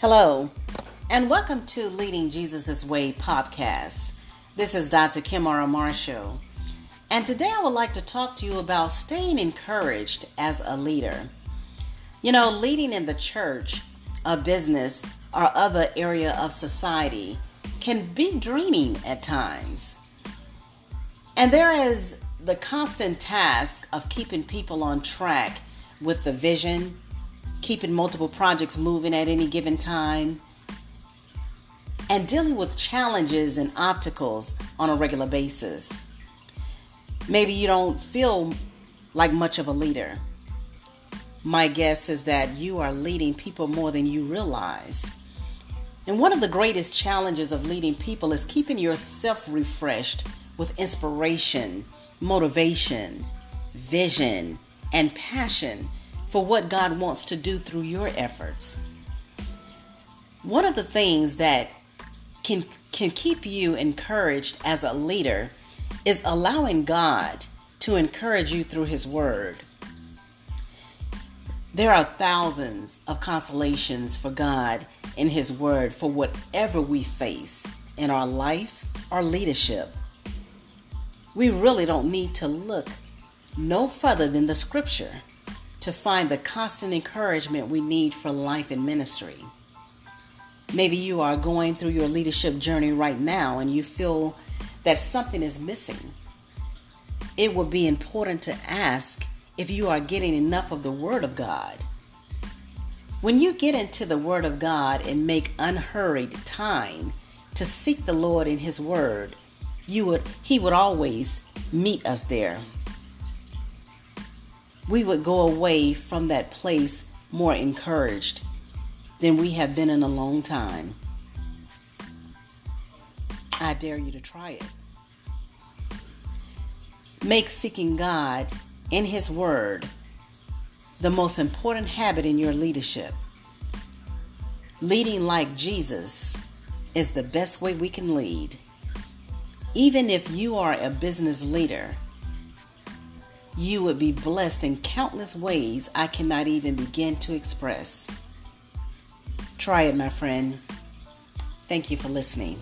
Hello, and welcome to Leading Jesus' Way podcast. This is Dr. Kimara Marshall, and today I would like to talk to you about staying encouraged as a leader. You know, leading in the church, a business, or other area of society can be draining at times. And there is the constant task of keeping people on track with the vision, keeping multiple projects moving at any given time, and dealing with challenges and obstacles on a regular basis. Maybe you don't feel like much of a leader. My guess is that you are leading people more than you realize. And one of the greatest challenges of leading people is keeping yourself refreshed with inspiration, motivation, vision, and passion for what God wants to do through your efforts. One of the things that can can keep you encouraged as a leader is allowing God to encourage you through his word. There are thousands of consolations for God in his word for whatever we face in our life or leadership. We really don't need to look no further than the scripture to find the constant encouragement we need for life and ministry. Maybe you are going through your leadership journey right now and you feel that something is missing. It would be important to ask if you are getting enough of the Word of God. When you get into the Word of God and make unhurried time to seek the Lord in His Word, you would He would always meet us there we would go away from that place more encouraged than we have been in a long time. I dare you to try it. Make seeking God in His Word the most important habit in your leadership. Leading like Jesus is the best way we can lead. Even if you are a business leader, you would be blessed in countless ways I cannot even begin to express. Try it, my friend. Thank you for listening.